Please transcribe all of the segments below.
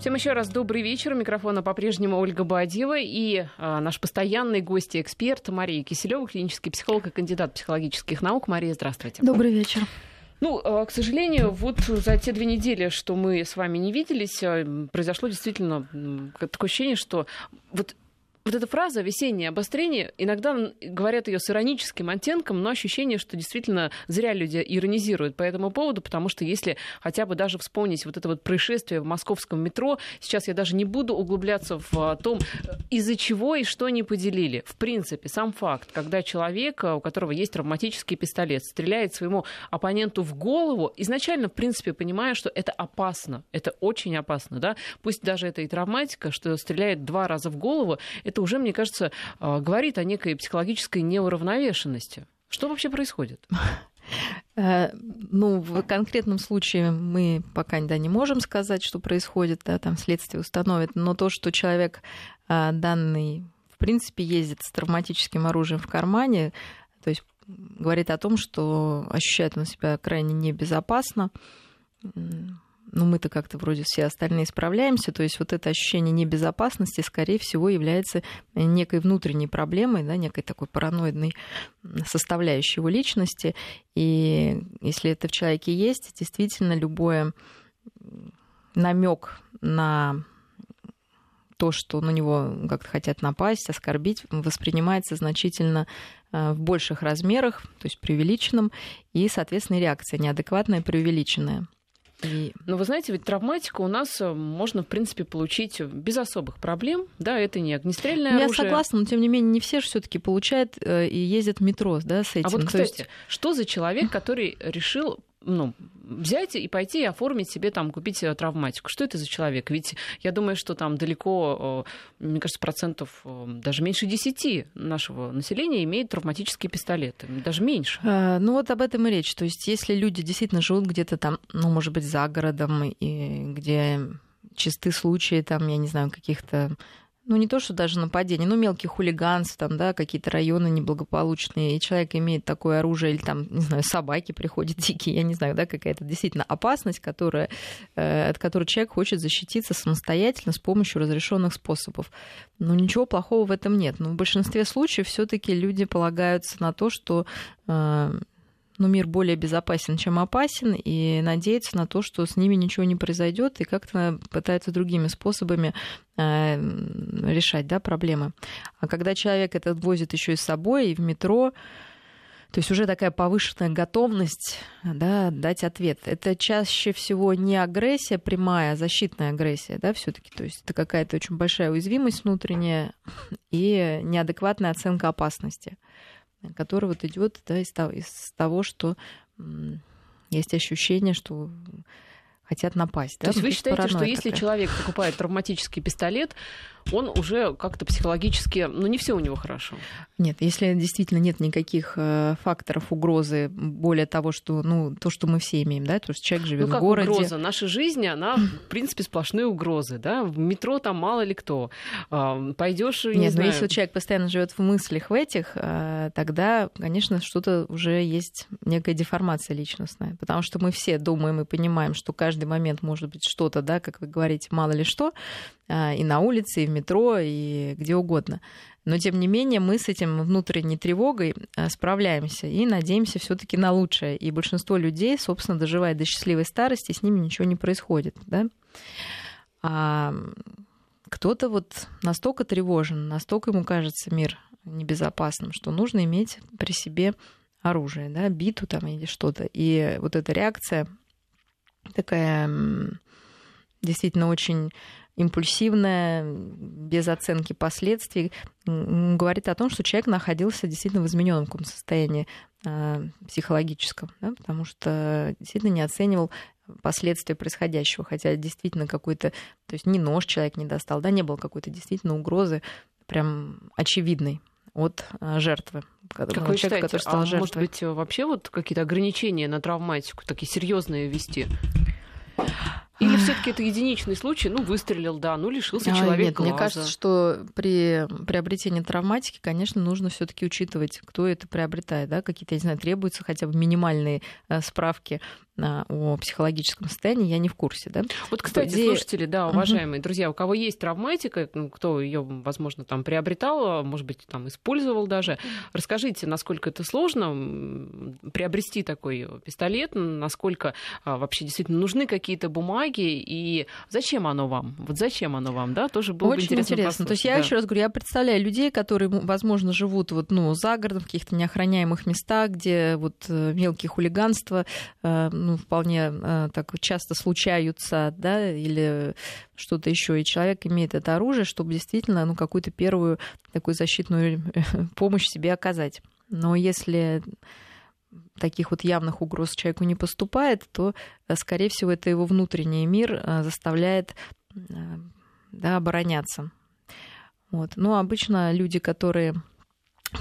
Всем еще раз добрый вечер. У микрофона по-прежнему Ольга Бадьева и а, наш постоянный гость и эксперт Мария Киселева, клинический психолог и кандидат психологических наук. Мария, здравствуйте. Добрый вечер. Ну, а, к сожалению, вот за те две недели, что мы с вами не виделись, а, произошло действительно такое ощущение, что вот вот эта фраза «весеннее обострение», иногда говорят ее с ироническим оттенком, но ощущение, что действительно зря люди иронизируют по этому поводу, потому что если хотя бы даже вспомнить вот это вот происшествие в московском метро, сейчас я даже не буду углубляться в том, из-за чего и что они поделили. В принципе, сам факт, когда человек, у которого есть травматический пистолет, стреляет своему оппоненту в голову, изначально, в принципе, понимая, что это опасно, это очень опасно, да, пусть даже это и травматика, что стреляет два раза в голову, это уже, мне кажется, а, говорит о некой психологической неуравновешенности. Что вообще происходит? Э, ну, в конкретном случае мы пока да, не можем сказать, что происходит, да, там следствие установит, но то, что человек а, данный, в принципе, ездит с травматическим оружием в кармане, то есть говорит о том, что ощущает он себя крайне небезопасно, ну, мы-то как-то вроде все остальные справляемся, то есть вот это ощущение небезопасности, скорее всего, является некой внутренней проблемой, да, некой такой параноидной составляющей его личности, и если это в человеке есть, действительно, любое намек на то, что на него как-то хотят напасть, оскорбить, воспринимается значительно э, в больших размерах, то есть преувеличенным, и, соответственно, реакция неадекватная, преувеличенная. И... Но вы знаете, ведь травматику у нас э, можно, в принципе, получить без особых проблем. Да, это не огнестрельное Я оружие. Я согласна, но тем не менее не все же все-таки получают э, и ездят в метро, да, с этим. А вот, кстати, есть... что за человек, который решил ну, взять и пойти и оформить себе там, купить э, травматику. Что это за человек? Ведь я думаю, что там далеко, э, мне кажется, процентов э, даже меньше десяти нашего населения имеет травматические пистолеты. Даже меньше. Ну вот об этом и речь. То есть если люди действительно живут где-то там, ну, может быть, за городом, и где чисты случаи, там, я не знаю, каких-то ну не то, что даже нападение, ну мелкие хулиганства, там, да, какие-то районы неблагополучные, и человек имеет такое оружие, или там, не знаю, собаки приходят дикие, я не знаю, да, какая-то действительно опасность, которая, э, от которой человек хочет защититься самостоятельно с помощью разрешенных способов. Но ничего плохого в этом нет. Но в большинстве случаев все-таки люди полагаются на то, что ну, мир более безопасен, чем опасен, и надеяться на то, что с ними ничего не произойдет, и как-то пытаются другими способами э, решать да, проблемы. А когда человек этот возит еще и с собой, и в метро, то есть уже такая повышенная готовность да, дать ответ. Это чаще всего не агрессия прямая, а защитная агрессия, да, все-таки. То есть это какая-то очень большая уязвимость внутренняя и неадекватная оценка опасности который вот идет да, из, того, из того, что есть ощущение, что хотят напасть. То да? есть ну, вы считаете, что если такая. человек покупает травматический пистолет, он уже как-то психологически, ну не все у него хорошо. Нет, если действительно нет никаких э, факторов угрозы, более того, что, ну, то, что мы все имеем, да, то, что человек живет ну, как в городе. угроза? Наша жизнь, она, в принципе, сплошные угрозы, да, в метро там мало ли кто. А, Пойдешь, не Нет, знаю... но если человек постоянно живет в мыслях в этих, э, тогда, конечно, что-то уже есть некая деформация личностная, потому что мы все думаем и понимаем, что каждый момент может быть что-то, да, как вы говорите, мало ли что, а, и на улице, и в метро, и где угодно. Но, тем не менее, мы с этим внутренней тревогой а, справляемся и надеемся все таки на лучшее. И большинство людей, собственно, доживает до счастливой старости, с ними ничего не происходит. Да? А кто-то вот настолько тревожен, настолько ему кажется мир небезопасным, что нужно иметь при себе оружие, да, биту там или что-то. И вот эта реакция такая действительно очень импульсивная, без оценки последствий, говорит о том, что человек находился действительно в измененном каком состоянии э, психологическом, да, потому что действительно не оценивал последствия происходящего, хотя действительно какой-то, то есть ни нож человек не достал, да, не было какой-то действительно угрозы прям очевидной от э, жертвы. Как вы считаете, который стал а жертвой. может быть вообще вот какие-то ограничения на травматику такие серьезные ввести? Или все-таки это единичный случай, ну, выстрелил, да, ну, лишился человек Нет, глаза. мне кажется, что при приобретении травматики, конечно, нужно все-таки учитывать, кто это приобретает, да, какие-то, я не знаю, требуются хотя бы минимальные э, справки о психологическом состоянии, я не в курсе, да. Вот, кстати, идее... слушатели, да, уважаемые угу. друзья, у кого есть травматика, ну, кто ее, возможно, там приобретал, может быть, там использовал даже, расскажите, насколько это сложно приобрести такой пистолет, насколько а, вообще действительно нужны какие-то бумаги и зачем оно вам? Вот зачем оно вам, да? Тоже было Очень бы интересно. интересно. То есть я да. еще раз говорю, я представляю людей, которые, возможно, живут вот, ну, за городом, в каких-то неохраняемых местах, где вот э, мелкие хулиганства, э, ну, вполне э, так часто случаются, да, или что-то еще, и человек имеет это оружие, чтобы действительно, ну, какую-то первую такую защитную помощь себе оказать. Но если таких вот явных угроз человеку не поступает, то, э, скорее всего, это его внутренний мир э, заставляет да, обороняться. Вот. Но обычно люди, которые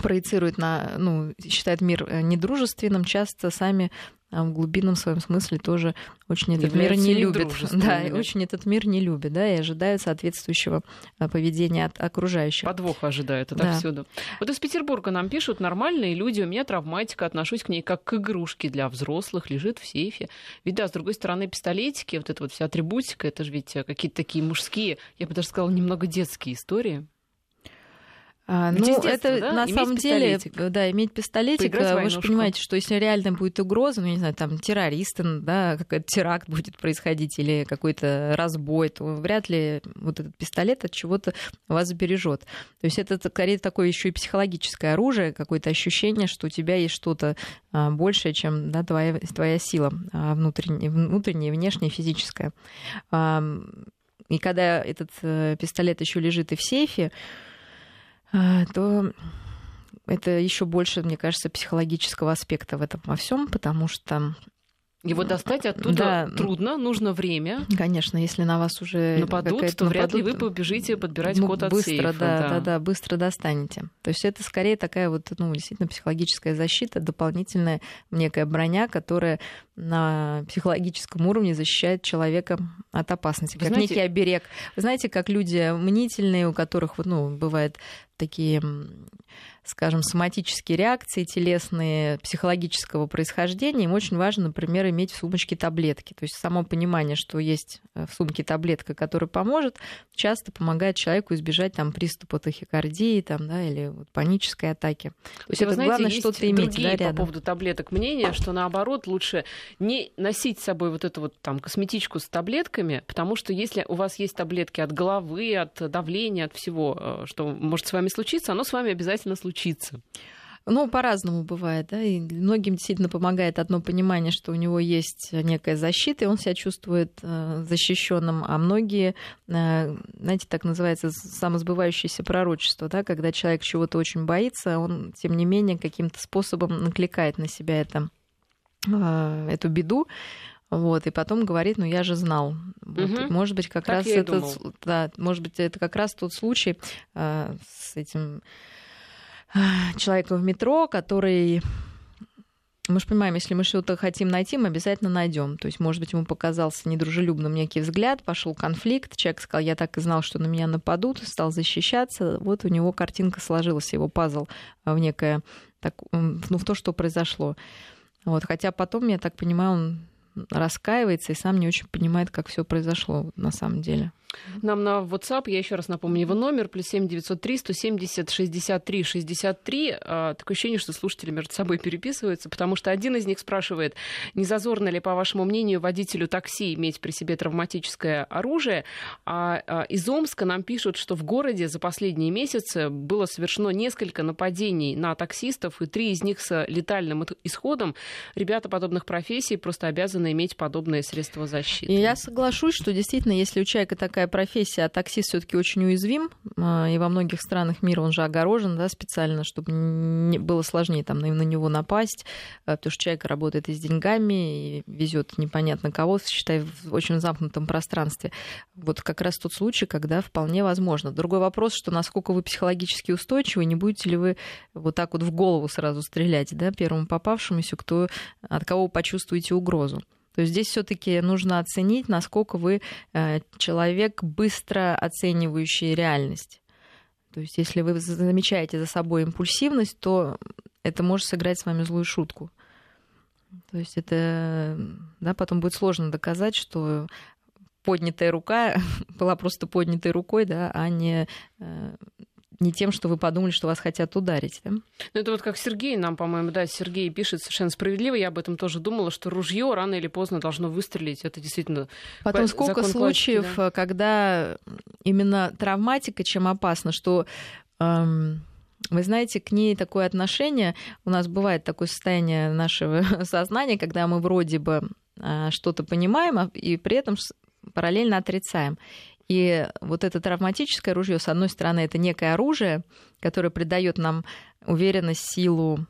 проецируют на, ну, считают мир недружественным, часто сами в глубинном своем смысле тоже очень этот мир не любит. Да, и очень этот мир не любит, да, и ожидают соответствующего а, поведения от окружающих. Подвох ожидают отовсюду. Да. Вот из Петербурга нам пишут, нормальные люди, у меня травматика, отношусь к ней как к игрушке для взрослых, лежит в сейфе. Ведь да, с другой стороны, пистолетики, вот эта вот вся атрибутика, это же ведь какие-то такие мужские, я бы даже сказала, немного детские истории. А, ну, это да? на иметь самом деле, да, иметь пистолетик, э, вы же понимаете, что если реально будет угроза, ну, не знаю, там, терористы, да, какой-то теракт будет происходить или какой-то разбой, то вряд ли вот этот пистолет от чего-то вас бережет. То есть это скорее такое еще и психологическое оружие, какое-то ощущение, что у тебя есть что-то а, большее, чем да, твоя, твоя сила а, внутренняя, внутренняя, внешняя, физическая. И когда этот э, пистолет еще лежит и в сейфе, а, то это еще больше, мне кажется, психологического аспекта в этом во всем, потому что его достать оттуда да. трудно, нужно время. Конечно, если на вас уже нападут, то нападут, вряд ли вы побежите подбирать ну, код от быстро, сейфа. Да, да, да, да, быстро достанете. То есть это скорее такая вот, ну, действительно психологическая защита, дополнительная некая броня, которая на психологическом уровне защищает человека от опасности, Вы как знаете... некий оберег. Вы знаете, как люди мнительные, у которых, ну, бывает такие скажем, соматические реакции телесные, психологического происхождения, им очень важно, например, иметь в сумочке таблетки. То есть само понимание, что есть э, в сумке таблетка, которая поможет, часто помогает человеку избежать там, приступа тахикардии там, да, или вот, панической атаки. То есть это знаете, главное что-то иметь да, рядом. по поводу таблеток мнения, что наоборот лучше не носить с собой вот эту вот там косметичку с таблетками, потому что если у вас есть таблетки от головы, от давления, от всего, э, что может с вами случиться, оно с вами обязательно случится случиться? Ну, по-разному бывает, да, и многим действительно помогает одно понимание, что у него есть некая защита, и он себя чувствует э, защищенным, а многие, э, знаете, так называется самосбывающееся пророчество, да, когда человек чего-то очень боится, он, тем не менее, каким-то способом накликает на себя это, э, эту беду, вот, и потом говорит, ну я же знал. Вот, угу. Может быть, как так раз это, да, может быть, это как раз тот случай э, с этим человека в метро, который мы же понимаем, если мы что-то хотим найти, мы обязательно найдем. То есть, может быть, ему показался недружелюбным некий взгляд, пошел конфликт, человек сказал, я так и знал, что на меня нападут, стал защищаться. Вот у него картинка сложилась, его пазл в некое, так, ну, в то, что произошло. Вот, хотя потом, я так понимаю, он раскаивается и сам не очень понимает, как все произошло на самом деле. Нам на WhatsApp, я еще раз напомню его номер, плюс 7 903 170 63 63. Такое ощущение, что слушатели между собой переписываются, потому что один из них спрашивает, не зазорно ли, по вашему мнению, водителю такси иметь при себе травматическое оружие, а, а из Омска нам пишут, что в городе за последние месяцы было совершено несколько нападений на таксистов, и три из них с летальным исходом. Ребята подобных профессий просто обязаны иметь подобные средства защиты. И я соглашусь, что действительно, если у человека такая такая профессия, а таксист все-таки очень уязвим, а, и во многих странах мира он же огорожен, да, специально, чтобы не было сложнее там на, него напасть, а, потому что человек работает и с деньгами, и везет непонятно кого, считай, в очень замкнутом пространстве. Вот как раз тот случай, когда вполне возможно. Другой вопрос, что насколько вы психологически устойчивы, не будете ли вы вот так вот в голову сразу стрелять, да, первому попавшемуся, кто, от кого почувствуете угрозу. То есть здесь все-таки нужно оценить, насколько вы э, человек, быстро оценивающий реальность. То есть если вы замечаете за собой импульсивность, то это может сыграть с вами злую шутку. То есть это да, потом будет сложно доказать, что поднятая рука была просто поднятой рукой, да, а не э, не тем, что вы подумали, что вас хотят ударить. Да? Ну, это вот как Сергей нам, по-моему, да, Сергей пишет совершенно справедливо. Я об этом тоже думала, что ружье рано или поздно должно выстрелить. Это действительно Потом сколько случаев, классики, да? когда именно травматика чем опасна, что эм, вы знаете, к ней такое отношение, у нас бывает такое состояние нашего сознания, когда мы вроде бы э, что-то понимаем, а, и при этом параллельно отрицаем. И вот это травматическое ружье, с одной стороны, это некое оружие, которое придает нам уверенность, силу,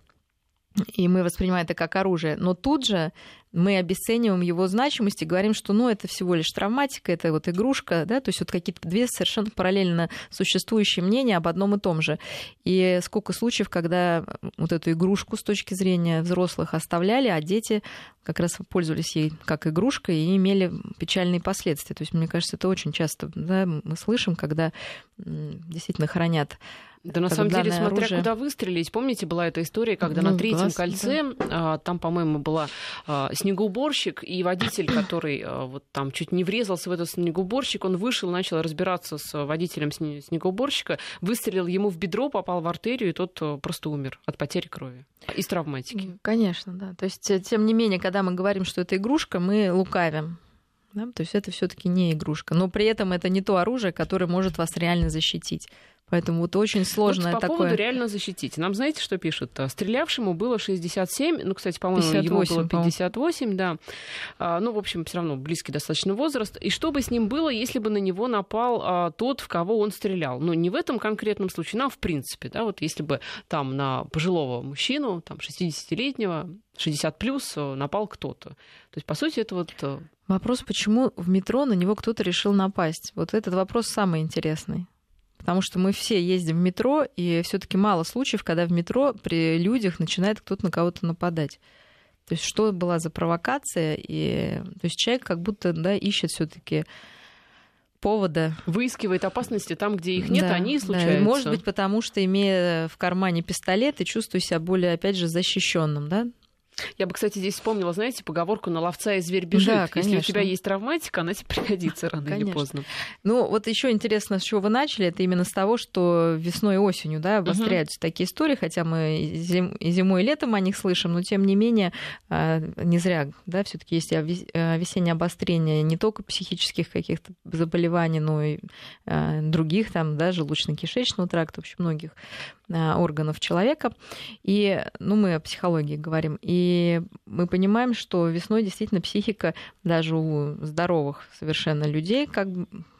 и мы воспринимаем это как оружие. Но тут же мы обесцениваем его значимость и говорим, что ну, это всего лишь травматика, это вот игрушка, да, то есть вот какие-то две совершенно параллельно существующие мнения об одном и том же. И сколько случаев, когда вот эту игрушку с точки зрения взрослых оставляли, а дети как раз пользовались ей как игрушкой и имели печальные последствия. То есть, мне кажется, это очень часто да, мы слышим, когда действительно хранят да, на самом деле, смотря оружие. куда выстрелить. Помните, была эта история, когда ну, на третьем класс, кольце, да. там, по-моему, была а, снегоуборщик, и водитель, который а, вот там чуть не врезался в этот снегоуборщик, он вышел, начал разбираться с водителем снегоуборщика, выстрелил ему в бедро, попал в артерию, и тот а, просто умер от потери крови из травматики. Конечно, да. То есть, э, тем не менее, когда мы говорим, что это игрушка, мы лукавим. Да? То есть это все-таки не игрушка. Но при этом это не то оружие, которое может вас реально защитить. Поэтому вот очень сложно вот по такое... поводу реально защитить. Нам знаете, что пишут? Стрелявшему было 67, ну, кстати, по-моему, 58, ему было 58, да. А, ну, в общем, все равно близкий достаточно возраст. И что бы с ним было, если бы на него напал а, тот, в кого он стрелял? Ну, не в этом конкретном случае, но в принципе, да, вот если бы там на пожилого мужчину, там, 60-летнего, 60 плюс э, напал кто-то. То есть, по сути, это вот... Э, вопрос, почему в метро на него кто-то решил напасть? Вот этот вопрос самый интересный. Потому что мы все ездим в метро, и все-таки мало случаев, когда в метро при людях начинает кто-то на кого-то нападать. То есть что была за провокация, и то есть человек как будто да, ищет все-таки повода. Выискивает опасности там, где их нет, да, они и случаются. Да. может быть, потому что, имея в кармане пистолет, и чувствую себя более, опять же, защищенным, да? Я бы, кстати, здесь вспомнила, знаете, поговорку «на ловца и зверь бежит». Да, Если у тебя есть травматика, она тебе пригодится рано конечно. или поздно. Ну, вот еще интересно, с чего вы начали, это именно с того, что весной и осенью да, обостряются угу. такие истории, хотя мы и, зим, и зимой, и летом о них слышим, но тем не менее, а, не зря, да, все таки есть э, весеннее обострение не только психических каких-то заболеваний, но и а, других, там, да, желудочно-кишечного тракта, в общем, многих органов человека. И, ну, мы о психологии говорим. И мы понимаем, что весной действительно психика даже у здоровых совершенно людей, как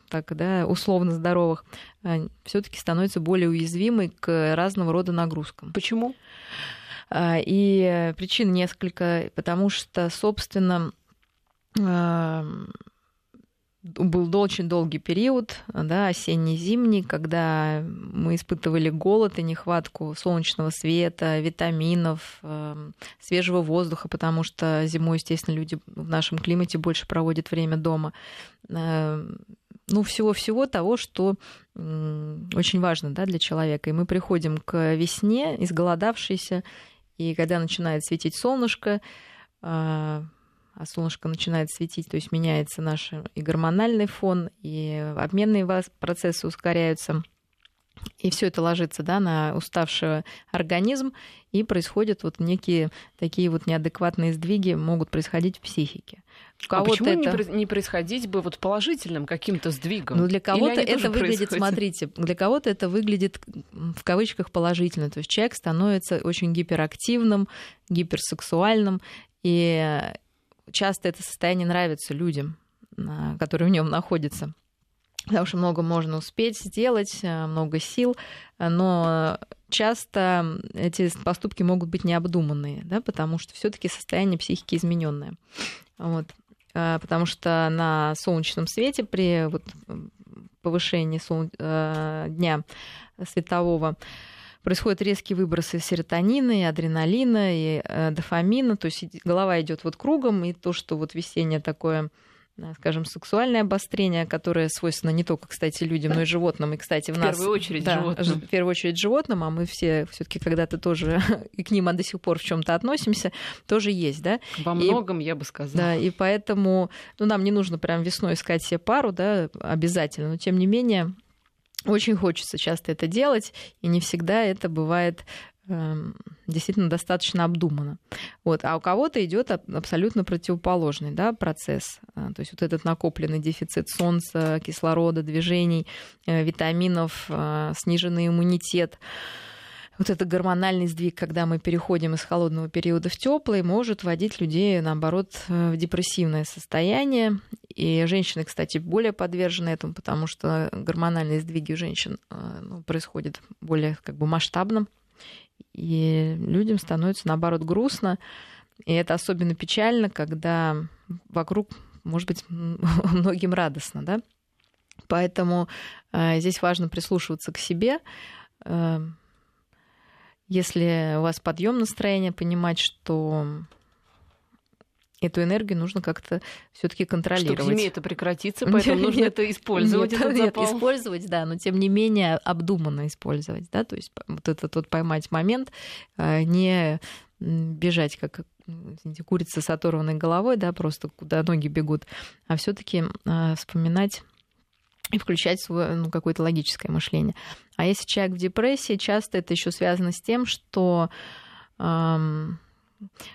так, да, условно здоровых, а, все-таки становится более уязвимой к разного рода нагрузкам. Почему? А, и причин несколько, потому что, собственно, был очень долгий период, да, осенне-зимний, когда мы испытывали голод и нехватку солнечного света, витаминов, эм, свежего воздуха, потому что зимой, естественно, люди в нашем климате больше проводят время дома. Эм, ну, всего-всего того, что очень важно да, для человека. И мы приходим к весне, изголодавшиеся, и когда начинает светить солнышко, э, а солнышко начинает светить, то есть меняется наш и гормональный фон, и обменные процессы ускоряются. И все это ложится да, на уставший организм, и происходят вот некие такие вот неадекватные сдвиги могут происходить в психике. а почему это... не происходить бы вот положительным каким-то сдвигом? Ну, для кого-то это выглядит, происходят? смотрите, для кого-то это выглядит в кавычках положительно. То есть человек становится очень гиперактивным, гиперсексуальным, и часто это состояние нравится людям, а, которые в нем находятся. Потому что много можно успеть сделать, а, много сил, но часто эти поступки могут быть необдуманные, да, потому что все-таки состояние психики измененное. Вот. А, потому что на солнечном свете при вот повышении дня светового происходят резкие выбросы серотонина и адреналина и э, дофамина, то есть голова идет вот кругом, и то, что вот весеннее такое скажем, сексуальное обострение, которое свойственно не только, кстати, людям, но и животным. И, кстати, в, в нас... первую очередь да, животным. В первую очередь животным, а мы все все таки когда-то тоже и к ним а до сих пор в чем то относимся, тоже есть, да? Во многом, и, я бы сказала. Да, и поэтому ну, нам не нужно прям весной искать себе пару, да, обязательно, но тем не менее очень хочется часто это делать, и не всегда это бывает Эм, действительно достаточно обдуманно. Вот. А у кого-то идет абсолютно противоположный да, процесс. А, то есть вот этот накопленный дефицит солнца, кислорода, движений, э, витаминов, э, сниженный иммунитет вот этот гормональный сдвиг, когда мы переходим из холодного периода в теплый, может вводить людей, наоборот, э, в депрессивное состояние. И женщины, кстати, более подвержены этому, потому что гормональные сдвиги у женщин ну, происходят более как бы масштабным и людям становится, наоборот, грустно. И это особенно печально, когда вокруг, может быть, многим радостно, да? Поэтому э, здесь важно прислушиваться к себе. Э, если у вас подъем настроения, понимать, что эту энергию нужно как-то все-таки контролировать. Чтобы зиме это прекратится, поэтому нужно это использовать. Нет, нет, использовать, да, но тем не менее обдуманно использовать, да, то есть вот этот вот поймать момент, а, не бежать как извините, курица с оторванной головой, да, просто куда ноги бегут, а все-таки а, вспоминать и включать свое ну, какое-то логическое мышление. А если человек в депрессии, часто это еще связано с тем, что эм,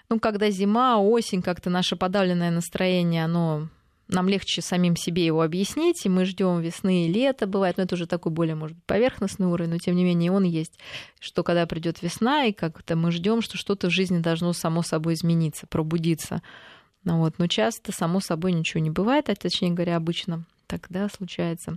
ну, когда зима, осень, как-то наше подавленное настроение, оно нам легче самим себе его объяснить, и мы ждем весны и лета, бывает, но это уже такой более, может быть, поверхностный уровень, но тем не менее он есть, что когда придет весна, и как-то мы ждем, что что-то в жизни должно само собой измениться, пробудиться. Ну, вот. Но часто само собой ничего не бывает, а точнее говоря, обычно тогда случается.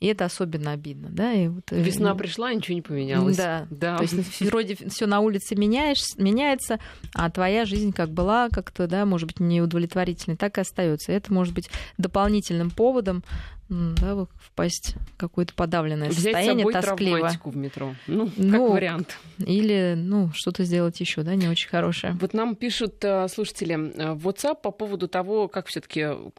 И это особенно обидно, да. И вот, э, Весна пришла, ничего не поменялось. Да, да. То есть вроде все на улице меняешь, меняется, а твоя жизнь как была, как-то, да, может быть, неудовлетворительной, так и остается. Это может быть дополнительным поводом да, впасть в какое-то подавленное Взять состояние, собой тоскливо. в метро. Ну, как ну, вариант. Или, ну, что-то сделать еще, да, не очень хорошее. Вот нам пишут э, слушатели э, в WhatsApp по поводу того, как все таки э,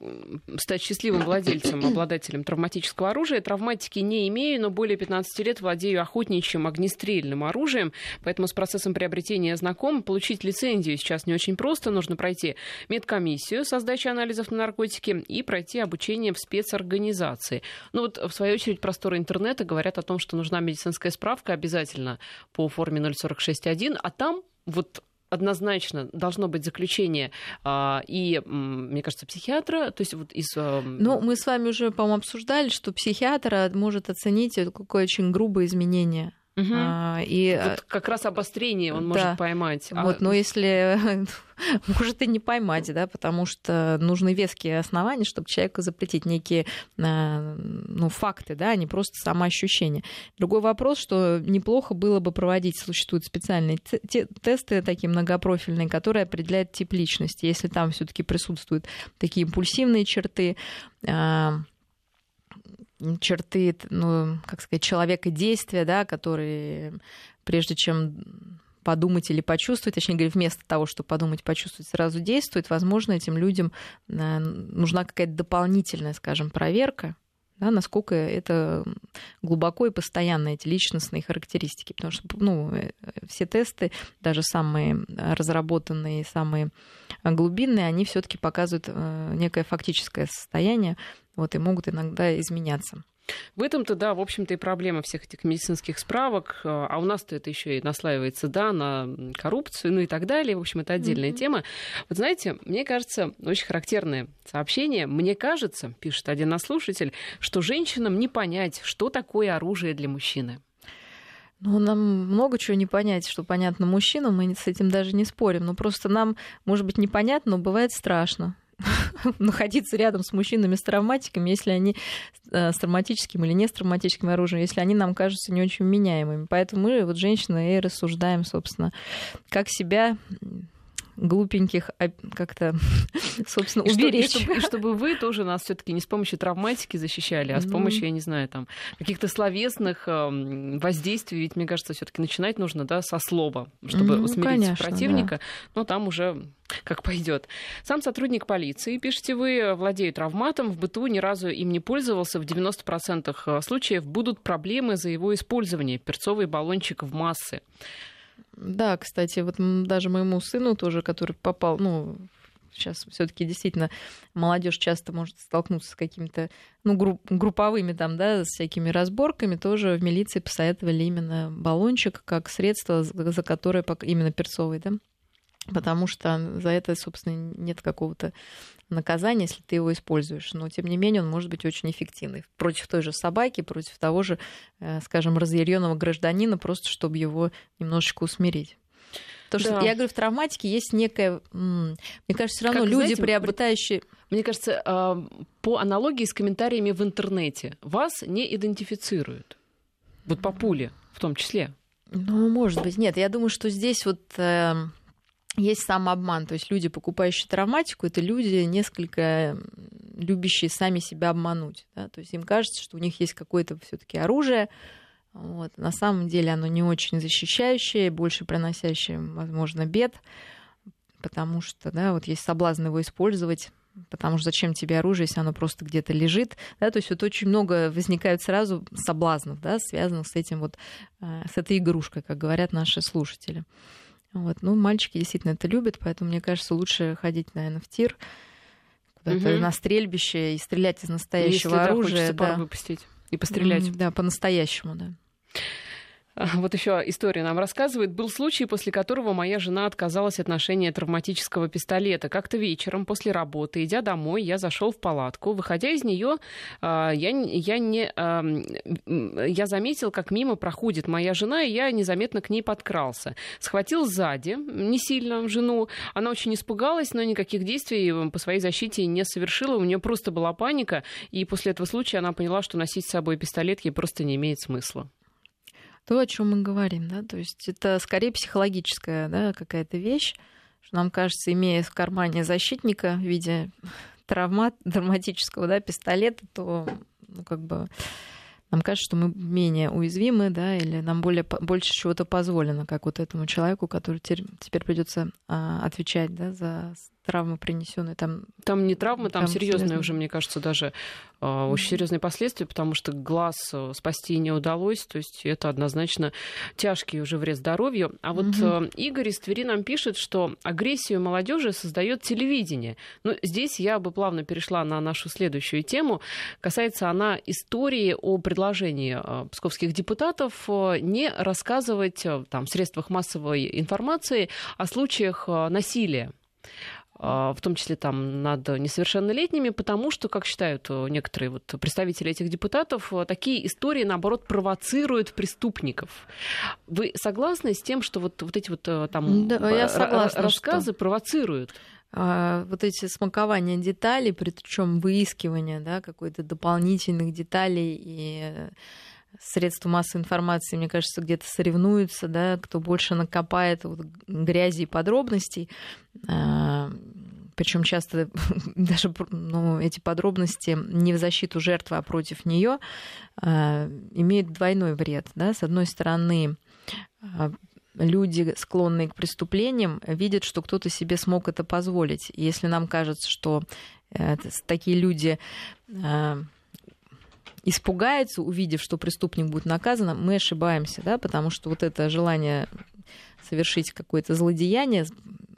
стать счастливым владельцем, обладателем травматического оружия. Травматики не имею, но более 15 лет владею охотничьим огнестрельным оружием, поэтому с процессом приобретения знаком. Получить лицензию сейчас не очень просто. Нужно пройти медкомиссию со сдачей анализов на наркотики и пройти обучение в спецорганизации организации. Ну вот, в свою очередь, просторы интернета говорят о том, что нужна медицинская справка обязательно по форме 0461, а там вот однозначно должно быть заключение а, и, мне кажется, психиатра, то есть вот из... А... Ну, мы с вами уже, по-моему, обсуждали, что психиатр может оценить какое очень грубое изменение Угу. А, и вот как раз обострение он да. может поймать. А вот, а... но если может и не поймать, да, потому что нужны веские основания, чтобы человеку запретить некие а, ну, факты, да, а не просто самоощущение. Другой вопрос, что неплохо было бы проводить, существуют специальные тесты такие многопрофильные, которые определяют тип личности. Если там все-таки присутствуют такие импульсивные черты, а, черты, ну, как сказать, человека действия, да, которые прежде чем подумать или почувствовать, точнее говоря, вместо того, чтобы подумать, почувствовать, сразу действует, возможно, этим людям э, нужна какая-то дополнительная, скажем, проверка, да, насколько это глубоко и постоянно эти личностные характеристики. Потому что ну, э, все тесты, даже самые разработанные, самые глубинные, они все-таки показывают э, некое фактическое состояние вот, и могут иногда изменяться. В этом-то, да, в общем-то, и проблема всех этих медицинских справок. Э, а у нас-то это еще и наслаивается, да, на коррупцию, ну и так далее. В общем, это отдельная mm-hmm. тема. Вот знаете, мне кажется, очень характерное сообщение. Мне кажется, пишет один наш слушатель, что женщинам не понять, что такое оружие для мужчины. Ну, нам много чего не понять, что понятно мужчинам, мы с этим даже не спорим. Но просто нам, может быть, непонятно, но бывает страшно. находиться рядом с мужчинами с травматиками, если они э, с травматическим или не с травматическим оружием, если они нам кажутся не очень меняемыми. Поэтому мы, вот женщины, и рассуждаем, собственно, как себя глупеньких как-то, собственно, уберечь. И чтобы, и чтобы вы тоже нас все таки не с помощью травматики защищали, а с помощью, я не знаю, там, каких-то словесных эм, воздействий. Ведь, мне кажется, все таки начинать нужно да, со слова, чтобы ну, усмирить конечно, противника. Да. Но там уже как пойдет. Сам сотрудник полиции, пишете вы, владеет травматом, в быту ни разу им не пользовался, в 90% э, случаев будут проблемы за его использование, перцовый баллончик в массы. Да, кстати, вот даже моему сыну тоже, который попал, ну, сейчас все-таки действительно молодежь часто может столкнуться с какими-то ну, групп, групповыми там, да, с всякими разборками, тоже в милиции посоветовали именно баллончик как средство, за которое именно перцовый, да, потому что за это, собственно, нет какого-то наказания, если ты его используешь. Но, тем не менее, он может быть очень эффективный. Против той же собаки, против того же, э, скажем, разъяренного гражданина, просто чтобы его немножечко усмирить. Потому да. что, я говорю, в травматике есть некая... Мне кажется, все равно как, люди, знаете, приобретающие... Мне кажется, по аналогии с комментариями в интернете, вас не идентифицируют. Вот по пуле в том числе. Ну, может быть. Нет, я думаю, что здесь вот эм, есть самообман. То есть люди, покупающие травматику, это люди несколько любящие сами себя обмануть. Да? То есть им кажется, что у них есть какое-то все-таки оружие. Вот. На самом деле оно не очень защищающее, больше приносящее, возможно, бед, потому что да, вот есть соблазн его использовать потому что зачем тебе оружие, если оно просто где-то лежит, да, то есть вот очень много возникает сразу соблазнов, да, связанных с этим вот, э, с этой игрушкой, как говорят наши слушатели. Вот. Ну, мальчики действительно это любят, поэтому, мне кажется, лучше ходить, наверное, в тир, куда-то угу. на стрельбище и стрелять из настоящего Если, оружия. Да, да. выпустить и пострелять. Да, по-настоящему, да. Вот еще история нам рассказывает. Был случай, после которого моя жена отказалась от ношения травматического пистолета. Как-то вечером после работы, идя домой, я зашел в палатку. Выходя из нее, а, я, я, не, я заметил, как мимо проходит моя жена, и я незаметно к ней подкрался. Схватил сзади, не сильно, жену. Она очень испугалась, но никаких действий по своей защите не совершила. У нее просто была паника, и после этого случая она поняла, что носить с собой пистолет ей просто не имеет смысла то, о чем мы говорим, да, то есть это скорее психологическая, да, какая-то вещь, что нам кажется, имея в кармане защитника в виде травмат, травматического, да, пистолета, то, ну, как бы, нам кажется, что мы менее уязвимы, да, или нам более, больше чего-то позволено, как вот этому человеку, который теперь, теперь придется а, отвечать, да, за травмы принесенные там. Там не травмы, там, там серьезные серьезно. уже, мне кажется, даже э, очень серьезные последствия, потому что глаз э, спасти не удалось, то есть это однозначно тяжкий уже вред здоровью. А вот э, Игорь из Твери нам пишет, что агрессию молодежи создает телевидение. Но ну, здесь я бы плавно перешла на нашу следующую тему. Касается она истории о предложении э, псковских депутатов э, не рассказывать э, там, в средствах массовой информации о случаях насилия а, в том числе там над несовершеннолетними, потому что, как считают э, некоторые вот представители этих депутатов, э, такие истории, наоборот, провоцируют преступников. Вы согласны с тем, что вот, вот эти вот э, там да, я согласна, рассказы что... провоцируют? А, вот эти смакования деталей, причем выискивание да, какой-то дополнительных деталей и средства массовой информации, мне кажется, где-то соревнуются, да, кто больше накопает вот грязи и подробностей. А, Причем часто даже ну, эти подробности не в защиту жертвы, а против нее а, имеют двойной вред. Да? С одной стороны, а, люди, склонные к преступлениям, видят, что кто-то себе смог это позволить. И если нам кажется, что э, такие люди испугается, увидев, что преступник будет наказан, мы ошибаемся, да, потому что вот это желание совершить какое-то злодеяние,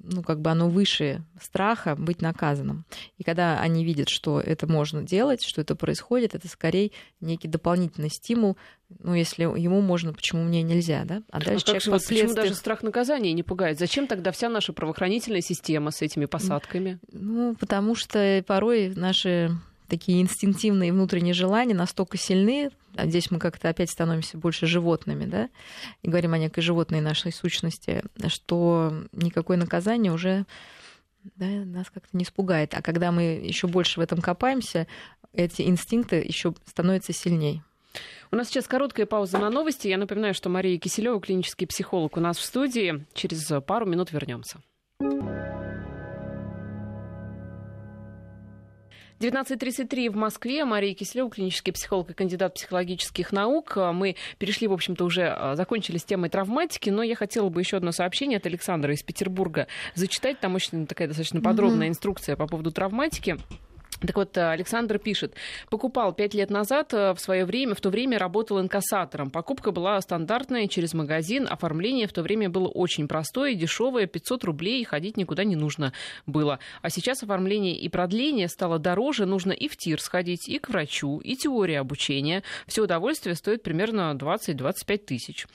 ну, как бы оно выше страха быть наказанным. И когда они видят, что это можно делать, что это происходит, это скорее некий дополнительный стимул. Ну, если ему можно, почему мне нельзя, да? А дальше а человек же, последствия... почему даже страх наказания не пугает? Зачем тогда вся наша правоохранительная система с этими посадками? Ну, потому что порой наши такие инстинктивные внутренние желания настолько сильны, а здесь мы как-то опять становимся больше животными, да, и говорим о некой животной нашей сущности, что никакое наказание уже да, нас как-то не испугает. А когда мы еще больше в этом копаемся, эти инстинкты еще становятся сильнее. У нас сейчас короткая пауза на новости. Я напоминаю, что Мария Киселева, клинический психолог, у нас в студии. Через пару минут вернемся. 19.33 в Москве. Мария Кислева, клинический психолог и кандидат психологических наук. Мы перешли, в общем-то, уже а, закончили с темой травматики, но я хотела бы еще одно сообщение от Александра из Петербурга зачитать. Там очень такая достаточно подробная mm-hmm. инструкция по поводу травматики. Так вот, э, Александр пишет, покупал пять лет назад э, в свое время, в то время работал инкассатором. Покупка была стандартная через магазин, оформление в то время было очень простое, дешевое, 500 рублей, ходить никуда не нужно было. А сейчас оформление и продление стало дороже, нужно и в ТИР сходить, и к врачу, и теория обучения. Все удовольствие стоит примерно 20-25 тысяч.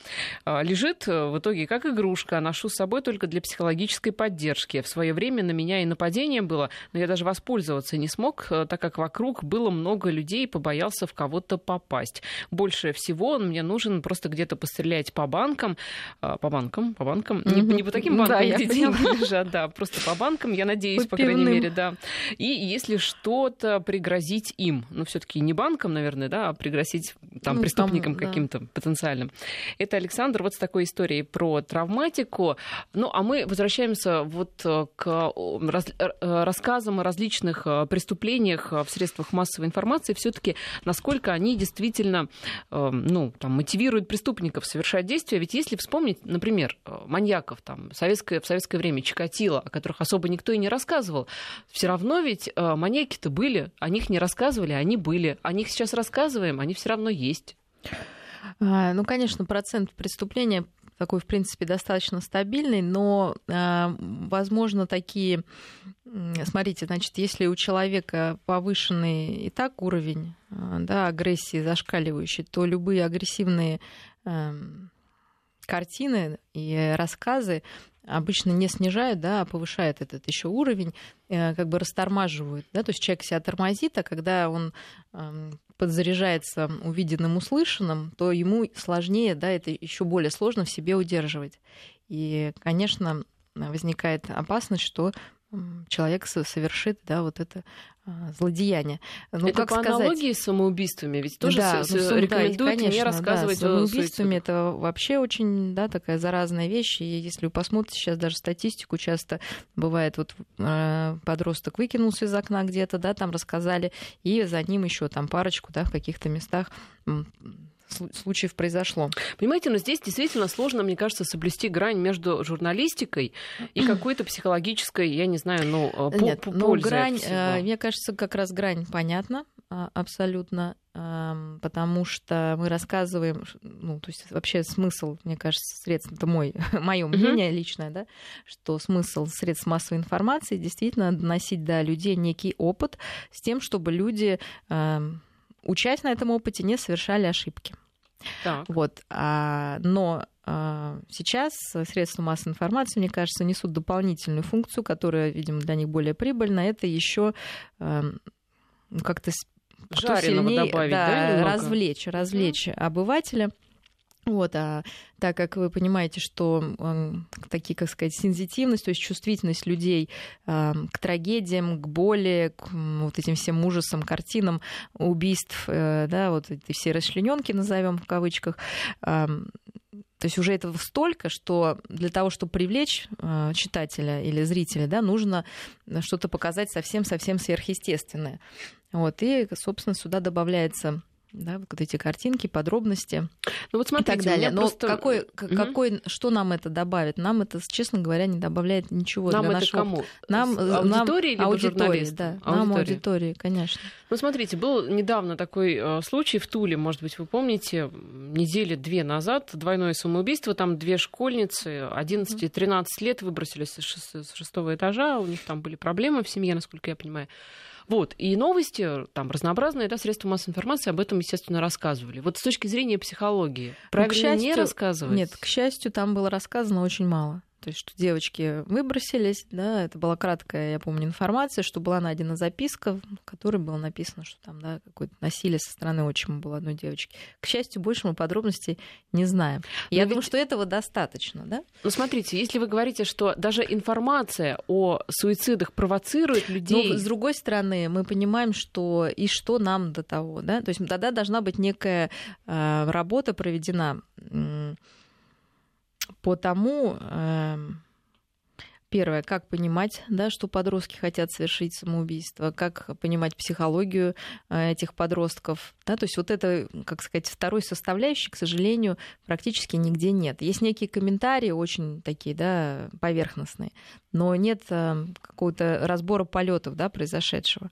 А, лежит э, в итоге как игрушка, ношу с собой только для психологической поддержки. В свое время на меня и нападение было, но я даже воспользоваться не смог, помог, э, так как вокруг было много людей и побоялся в кого-то попасть. Больше всего он мне нужен просто где-то пострелять по банкам, э, по банкам, по банкам, mm-hmm. не, не по таким банкам, да, где деньги лежат, да, просто по банкам, я надеюсь, по, по крайней мере, да. И если что-то пригрозить им, ну все-таки не банкам, наверное, да, а пригрозить там ну, преступникам там, каким-то да. потенциальным. Это Александр вот с такой историей про травматику. Ну, а мы возвращаемся вот э, к рассказам о различных преступлениях преступлениях э, в средствах массовой информации, все-таки насколько они действительно эм, ну, там, мотивируют преступников совершать действия. Ведь если вспомнить, например, э, маньяков там, советское, в советское время Чикатило, о которых особо никто и не рассказывал, все равно ведь э, маньяки-то были, о них не рассказывали, они были. О них сейчас рассказываем, они все равно есть. А, ну, конечно, процент преступления такой, в принципе, достаточно стабильный, но, а, возможно, такие... Смотрите, значит, если у человека повышенный и так уровень а, да, агрессии зашкаливающий, то любые агрессивные эм, картины и рассказы обычно не снижают, да, а повышают этот еще уровень, э, как бы растормаживают. Да? То есть человек себя тормозит, а когда он эм, подзаряжается увиденным, услышанным, то ему сложнее, да, это еще более сложно в себе удерживать. И, конечно, возникает опасность, что человек совершит да, вот это а, злодеяние. Ну, это как по сказать... аналогии с самоубийствами, ведь тоже да, с, ну, рекомендуют да, конечно, не рассказывать да, с самоубийствами это вообще очень да, такая заразная вещь, и если вы посмотрите сейчас даже статистику, часто бывает вот э, подросток выкинулся из окна где-то, да, там рассказали, и за ним еще там парочку, да, в каких-то местах случаев произошло. Понимаете, но здесь действительно сложно, мне кажется, соблюсти грань между журналистикой и какой-то психологической, я не знаю, ну, э, по, Нет, по ну, грань, э, мне кажется, как раз грань понятна а, абсолютно, потому что мы рассказываем, ну, то есть вообще смысл, мне кажется, средств, это мой, мое мнение mm-hmm. личное, да, что смысл средств массовой информации действительно доносить до людей некий опыт с тем, чтобы люди, учась на этом опыте, не совершали ошибки. Так. Вот. А, но а, сейчас средства массовой информации, мне кажется, несут дополнительную функцию, которая, видимо, для них более прибыльна. Это еще а, как-то Жареного сильнее, добавить, да, да развлечь, развлечь mm. обывателя. Вот, а так как вы понимаете, что э, такие, как сказать, сензитивность, то есть чувствительность людей э, к трагедиям, к боли, к вот этим всем ужасам, картинам убийств, э, да, вот эти все расчлененки назовем в кавычках, э, то есть уже этого столько, что для того, чтобы привлечь э, читателя или зрителя, да, нужно что-то показать совсем-совсем сверхъестественное. Вот, и, собственно, сюда добавляется да, вот эти картинки, подробности ну, вот смотрите, и так далее. Но просто... какой, угу. какой, что нам это добавит? Нам это, честно говоря, не добавляет ничего нам для это нашего... кому? Нам, аудитории нам... аудитории, да. Аудитории. Нам аудитории, конечно. Ну, смотрите, был недавно такой э, случай в Туле, может быть, вы помните, недели две назад, двойное самоубийство, там две школьницы, 11 и 13 лет, выбросились с шестого этажа, у них там были проблемы в семье, насколько я понимаю. Вот. И новости, там, разнообразные да, средства массовой информации об этом, естественно, рассказывали. Вот с точки зрения психологии, правильно ну, к счастью, не рассказывать? Нет, к счастью, там было рассказано очень мало. То есть, что девочки выбросились, да, это была краткая, я помню, информация, что была найдена записка, в которой было написано, что там, да, какое-то насилие со стороны отчима было одной девочки. К счастью, больше мы подробностей не знаем. Но я ведь... думаю, что этого достаточно, да? Ну, смотрите, если вы говорите, что даже информация о суицидах провоцирует людей... Ну, с другой стороны, мы понимаем, что и что нам до того, да? То есть тогда должна быть некая э, работа проведена по тому, эм, Первое, как понимать, да, что подростки хотят совершить самоубийство, как понимать психологию э, этих подростков. Да, то есть вот это, как сказать, второй составляющий, к сожалению, практически нигде нет. Есть некие комментарии, очень такие, да, поверхностные, но нет э, какого-то разбора полетов, да, произошедшего.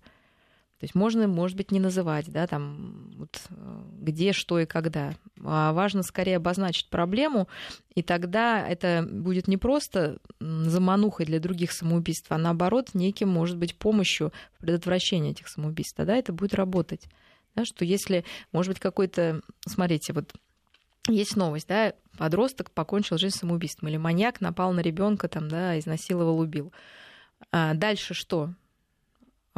То есть можно, может быть, не называть, да, там, вот, э, где, что и когда. А важно скорее обозначить проблему, и тогда это будет не просто заманухой для других самоубийств, а наоборот, неким, может быть, помощью в предотвращении этих самоубийств. Тогда это будет работать. Да, что если, может быть, какой-то... Смотрите, вот есть новость, да, подросток покончил жизнь самоубийством, или маньяк напал на ребенка, там, да, изнасиловал, убил. А дальше что?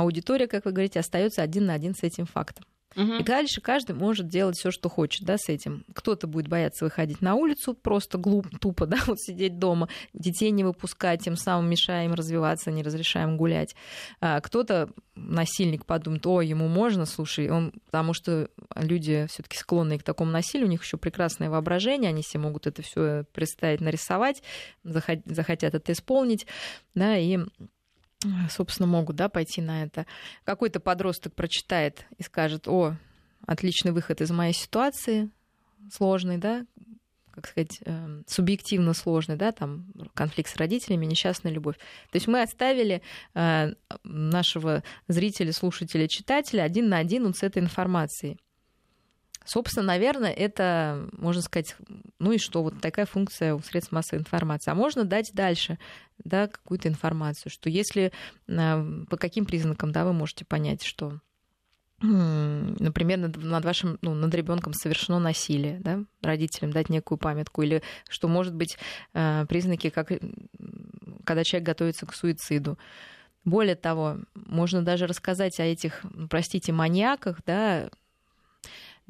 Аудитория, как вы говорите, остается один на один с этим фактом. Угу. И дальше каждый может делать все, что хочет, да, с этим. Кто-то будет бояться выходить на улицу, просто глуп, тупо, да, вот сидеть дома, детей не выпускать, тем самым мешая им развиваться, не разрешаем гулять. А кто-то насильник подумает, о, ему можно, слушай, он, потому что люди все-таки склонны к такому насилию, у них еще прекрасное воображение, они себе могут это все представить, нарисовать, захотят это исполнить, да, и собственно, могут да, пойти на это. Какой-то подросток прочитает и скажет, о, отличный выход из моей ситуации, сложный, да, как сказать, эм, субъективно сложный, да, там конфликт с родителями, несчастная любовь. То есть мы оставили э, нашего зрителя, слушателя, читателя один на один вот с этой информацией. Собственно, наверное, это, можно сказать, ну и что, вот такая функция у средств массовой информации. А можно дать дальше да, какую-то информацию, что если а, по каким признакам да, вы можете понять, что например, над, над вашим, ну, над ребенком совершено насилие, да, родителям дать некую памятку, или что может быть а, признаки, как когда человек готовится к суициду. Более того, можно даже рассказать о этих, простите, маньяках, да,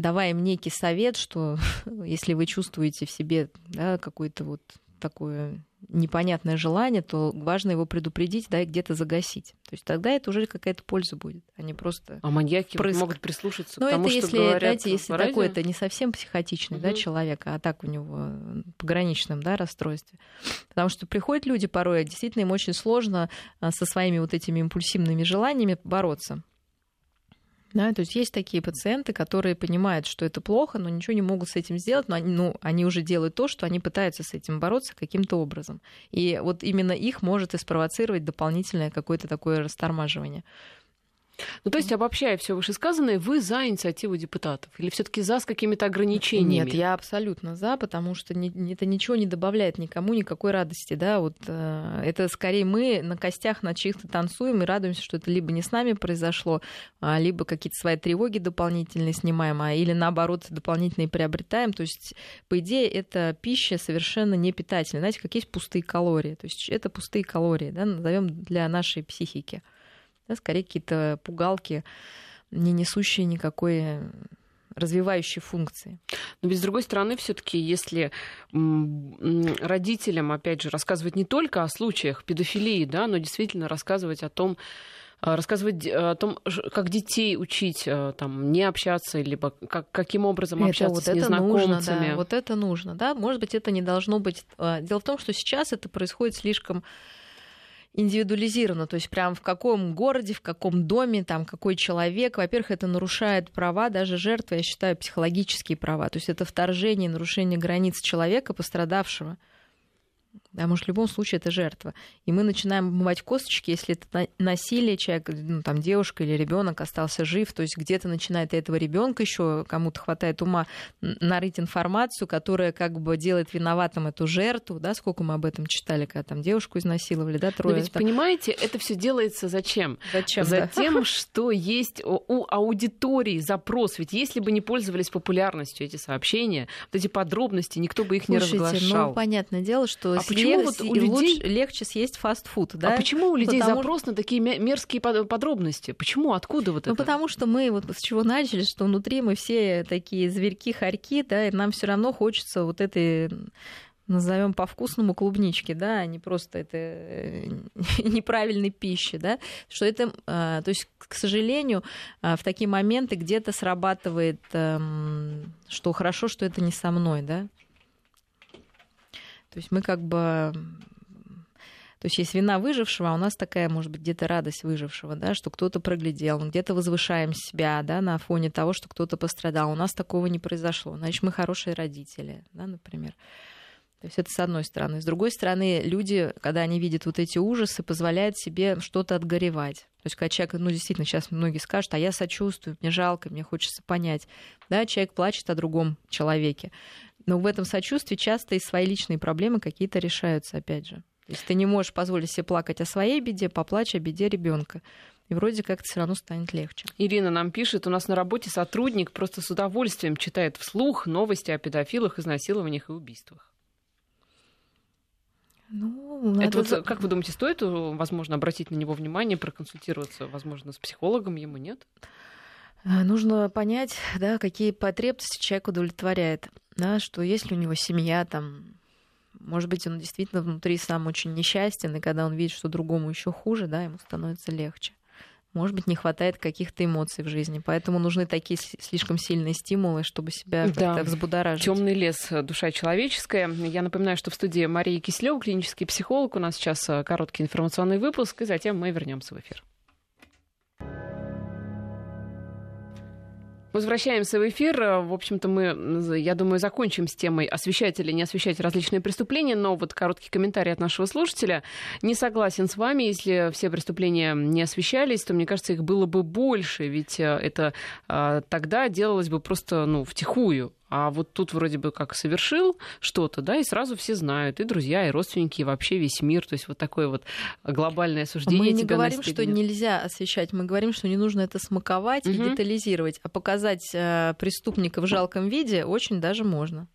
давая им некий совет, что если вы чувствуете в себе да, какое-то вот такое непонятное желание, то важно его предупредить, да, и где-то загасить. То есть тогда это уже какая-то польза будет, а не просто... А маньяки прыск. могут прислушаться ну, к тому, это что если, говорят знаете, если такой, это не совсем психотичный угу. да, человек, а так у него пограничном да, расстройстве. Потому что приходят люди порой, действительно им очень сложно а, со своими вот этими импульсивными желаниями бороться. Да, то есть есть такие пациенты, которые понимают, что это плохо, но ничего не могут с этим сделать, но они, ну, они уже делают то, что они пытаются с этим бороться каким-то образом. И вот именно их может и спровоцировать дополнительное какое-то такое растормаживание. Ну, то есть, обобщая все вышесказанное, вы за инициативу депутатов? Или все таки за с какими-то ограничениями? Нет, я абсолютно за, потому что не, это ничего не добавляет никому никакой радости. Да? Вот, э, это скорее мы на костях на чьих-то танцуем и радуемся, что это либо не с нами произошло, а, либо какие-то свои тревоги дополнительные снимаем, а, или наоборот дополнительные приобретаем. То есть, по идее, это пища совершенно не питательная. Знаете, как есть пустые калории. То есть, это пустые калории, да, назовем для нашей психики да, скорее какие-то пугалки, не несущие никакой развивающей функции. Но ведь с другой стороны, все-таки, если родителям, опять же, рассказывать не только о случаях педофилии, да, но действительно рассказывать о том, а, рассказывать о том, как детей учить а, там, не общаться, либо как, каким образом это, общаться вот с незнакомцами. Нужно, да, вот это нужно, да. Может быть, это не должно быть. Дело в том, что сейчас это происходит слишком индивидуализировано, то есть прям в каком городе, в каком доме, там какой человек. Во-первых, это нарушает права даже жертвы, я считаю, психологические права. То есть это вторжение, нарушение границ человека, пострадавшего потому что в любом случае это жертва. И мы начинаем обмывать косточки, если это насилие, человек, ну, там, девушка или ребенок остался жив, то есть где-то начинает этого ребенка еще кому-то хватает ума нарыть информацию, которая как бы делает виноватым эту жертву, да, сколько мы об этом читали, когда там девушку изнасиловали, да, трое. Но ведь, там... понимаете, это все делается зачем? Зачем? Затем, да? что есть у аудитории запрос, ведь если бы не пользовались популярностью эти сообщения, вот эти подробности, никто бы их Слушайте, не разглашал. ну, понятное дело, что а почему вот у людей лучше, легче съесть фастфуд, да? А почему у людей потому... запрос на такие мерзкие подробности? Почему? Откуда вот ну, это? Ну потому что мы вот с чего начали, что внутри мы все такие зверьки, хорьки, да, и нам все равно хочется вот этой назовем по-вкусному клубнички, да, а не просто это э, неправильной пищи, да, что это, а, то есть, к сожалению, а, в такие моменты где-то срабатывает, эм, что хорошо, что это не со мной, да, то есть мы как бы То есть есть вина выжившего, а у нас такая, может быть, где-то радость выжившего, да, что кто-то проглядел, мы где-то возвышаем себя, да, на фоне того, что кто-то пострадал. У нас такого не произошло. Значит, мы хорошие родители, да, например. То есть это с одной стороны. С другой стороны, люди, когда они видят вот эти ужасы, позволяют себе что-то отгоревать. То есть, когда человек, ну, действительно, сейчас многие скажут, а я сочувствую, мне жалко, мне хочется понять. Да, человек плачет о другом человеке. Но в этом сочувствии часто и свои личные проблемы какие-то решаются, опять же. То есть ты не можешь позволить себе плакать о своей беде, поплачь о беде ребенка. И вроде как все равно станет легче. Ирина нам пишет, у нас на работе сотрудник просто с удовольствием читает вслух новости о педофилах, изнасилованиях и убийствах. Ну, Это вот, как вы думаете, стоит, возможно, обратить на него внимание, проконсультироваться, возможно, с психологом ему, нет? А, нужно понять, да, какие потребности человек удовлетворяет, да, что если у него семья, там, может быть, он действительно внутри сам очень несчастен, и когда он видит, что другому еще хуже, да, ему становится легче может быть, не хватает каких-то эмоций в жизни. Поэтому нужны такие слишком сильные стимулы, чтобы себя да. как-то взбудоражить. Темный лес, э, душа человеческая. Я напоминаю, что в студии Мария Киселева, клинический психолог. У нас сейчас э, короткий информационный выпуск, и затем мы вернемся в эфир. Возвращаемся в эфир. В общем-то, мы, я думаю, закончим с темой освещать или не освещать различные преступления, но вот короткий комментарий от нашего слушателя. Не согласен с вами, если все преступления не освещались, то, мне кажется, их было бы больше, ведь э, это а, тогда делалось бы просто, ну, втихую. А вот тут вроде бы как совершил что-то, да, и сразу все знают, и друзья, и родственники, и вообще весь мир. То есть вот такое вот глобальное осуждение. Мы не говорим, что нельзя освещать, мы говорим, что не нужно это смаковать угу. и детализировать, а показать э, преступника в жалком виде очень даже можно.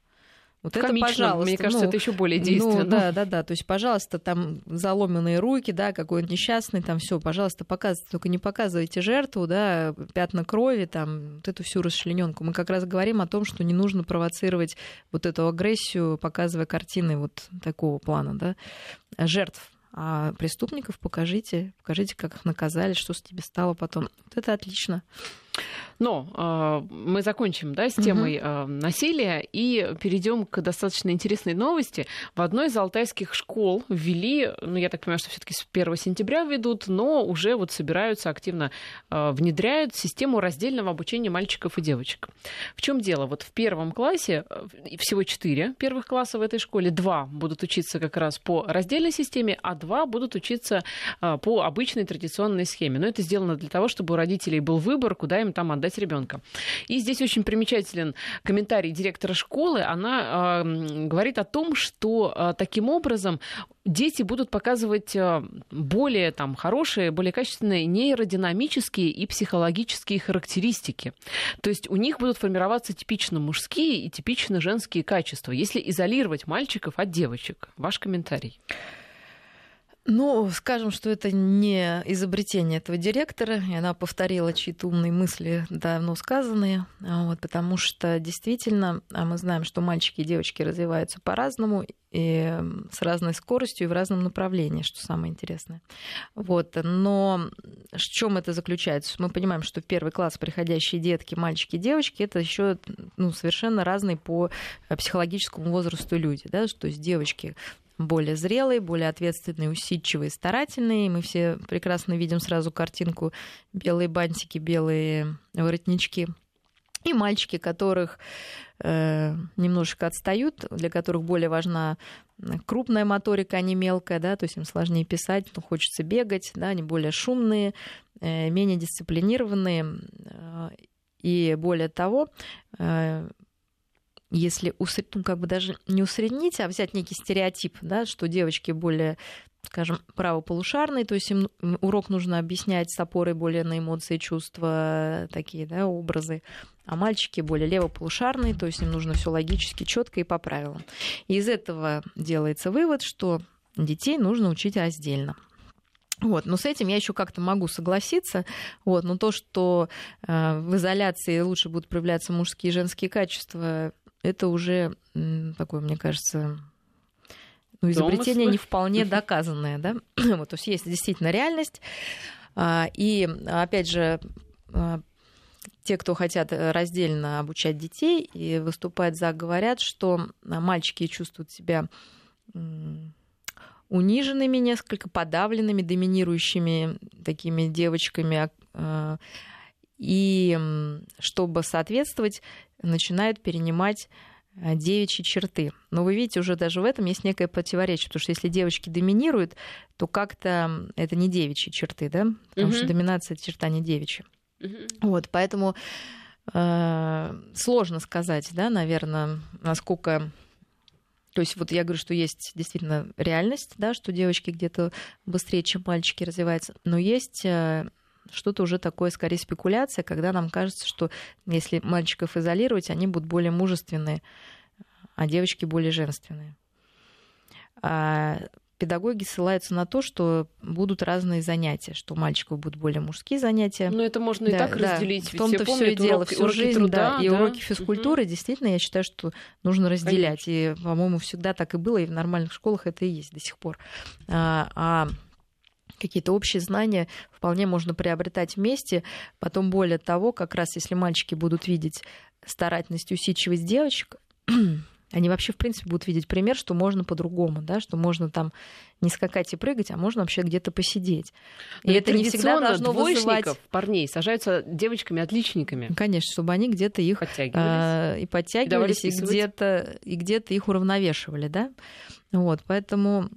Вот это, пожалуйста. Мне кажется, ну, это еще более действенно. Ну, да, да, да. То есть, пожалуйста, там заломанные руки, да, какой-то несчастный, там все, пожалуйста, показывайте. Только не показывайте жертву, да, пятна крови, там, вот эту всю расчлененку. Мы как раз говорим о том, что не нужно провоцировать вот эту агрессию, показывая картины вот такого плана, да, жертв. А преступников покажите, покажите, как их наказали, что с тебе стало потом. Вот это отлично. Но э, мы закончим да, с темой э, насилия и перейдем к достаточно интересной новости. В одной из алтайских школ ввели, ну я так понимаю, что все-таки с 1 сентября ведут, но уже вот собираются активно э, внедряют систему раздельного обучения мальчиков и девочек. В чем дело? Вот в первом классе всего четыре первых класса в этой школе, два будут учиться как раз по раздельной системе, а два будут учиться э, по обычной традиционной схеме. Но это сделано для того, чтобы у родителей был выбор, куда им там отдать ребенка. И здесь очень примечателен комментарий директора школы. Она э, говорит о том, что э, таким образом дети будут показывать э, более там, хорошие, более качественные нейродинамические и психологические характеристики. То есть у них будут формироваться типично мужские и типично женские качества, если изолировать мальчиков от девочек. Ваш комментарий. Ну, скажем, что это не изобретение этого директора, и она повторила чьи-то умные мысли, давно сказанные, а вот, потому что действительно а мы знаем, что мальчики и девочки развиваются по-разному, и с разной скоростью и в разном направлении, что самое интересное. Вот. Но в чем это заключается? Мы понимаем, что в первый класс приходящие детки, мальчики и девочки, это еще ну, совершенно разные по психологическому возрасту люди. Да? То есть девочки более зрелые, более ответственные, усидчивые, старательные. Мы все прекрасно видим сразу картинку белые бантики, белые воротнички. И мальчики, которых э, немножечко отстают, для которых более важна крупная моторика, а не мелкая, да, то есть им сложнее писать, но хочется бегать, да, они более шумные, э, менее дисциплинированные. Э, и более того, э, если усреднить, ну, как бы даже не усреднить, а взять некий стереотип, да, что девочки более скажем, правополушарные, то есть им урок нужно объяснять с опорой более на эмоции, чувства, такие, да, образы, а мальчики более левополушарные, то есть им нужно все логически, четко и по правилам. И из этого делается вывод, что детей нужно учить раздельно. Вот, но с этим я еще как-то могу согласиться. Вот, но то, что э, в изоляции лучше будут проявляться мужские и женские качества, это уже такое, мне кажется, ну, изобретение Домыслы. не вполне доказанное, да? вот, то есть есть действительно реальность. А, и, опять же, а, те, кто хотят раздельно обучать детей и выступать за, говорят, что мальчики чувствуют себя униженными несколько, подавленными, доминирующими такими девочками. А, и чтобы соответствовать, начинают перенимать а, девичьи черты. Но вы видите, уже даже в этом есть некое противоречие, потому что если девочки доминируют, то как-то это не девичьи черты, да? Потому угу. что доминация это черта не девичья. Угу. Вот, поэтому э, сложно сказать, да, наверное, насколько то есть вот я говорю, что есть действительно реальность, да, что девочки где-то быстрее, чем мальчики развиваются, но есть э, что-то уже такое, скорее, спекуляция, когда нам кажется, что если мальчиков изолировать, они будут более мужественные, а девочки более женственные. А педагоги ссылаются на то, что будут разные занятия, что у мальчиков будут более мужские занятия. Но это можно да, и так да, разделить. В том-то все и дело. Урок, Всю жизнь, труда, да, и да. уроки физкультуры, угу. действительно, я считаю, что нужно разделять. Конечно. И, по-моему, всегда так и было, и в нормальных школах это и есть до сих пор. А, а какие-то общие знания вполне можно приобретать вместе. Потом, более того, как раз если мальчики будут видеть старательность и усидчивость девочек, они вообще, в принципе, будут видеть пример, что можно по-другому, да, что можно там не скакать и прыгать, а можно вообще где-то посидеть. И это не всегда должно вызывать... парней сажаются девочками-отличниками. Конечно, чтобы они где-то их подтягивались, а, и подтягивались, и, и где-то и где-то их уравновешивали, да. Вот, поэтому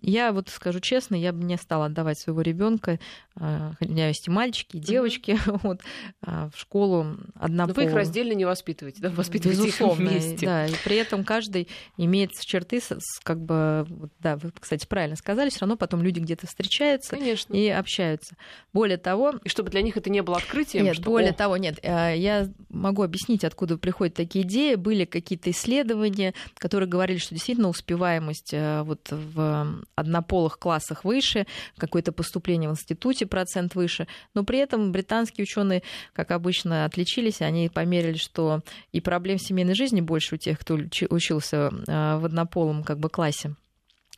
я вот скажу честно, я бы не стала отдавать своего ребенка, а, у меня есть и мальчики, и девочки, mm-hmm. вот, а, в школу одна Но вы их раздельно не воспитываете, да? Воспитываете Безусловно, их вместе. Да, и при этом каждый имеет черты, как бы, да, вы, кстати, правильно сказали, все равно потом люди где-то встречаются Конечно. и общаются. Более того... И чтобы для них это не было открытием? Нет, что, более о... того, нет. А, я могу объяснить, откуда приходят такие идеи. Были какие-то исследования, которые говорили, что действительно успеваемость вот в однополых классах выше, какое-то поступление в институте процент выше, но при этом британские ученые, как обычно, отличились, они померили, что и проблем семейной жизни больше у тех, кто учился а, в однополом как бы классе.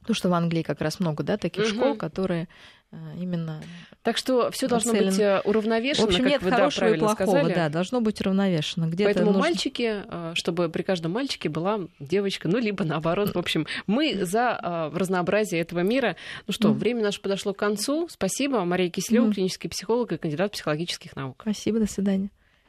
Потому что в Англии как раз много да, таких угу. школ, которые именно. Так что все должно быть э, уравновешено. В общем, как нет вы, хорошего да, и плохого, сказали. да, должно быть уравновешено. Где Поэтому нужно... мальчики, э, чтобы при каждом мальчике была девочка, ну либо наоборот. В общем, мы за э, разнообразие этого мира. Ну что, mm. время наше подошло к концу. Спасибо, Мария Киселева, mm. клинический психолог и кандидат психологических наук. Спасибо, до свидания.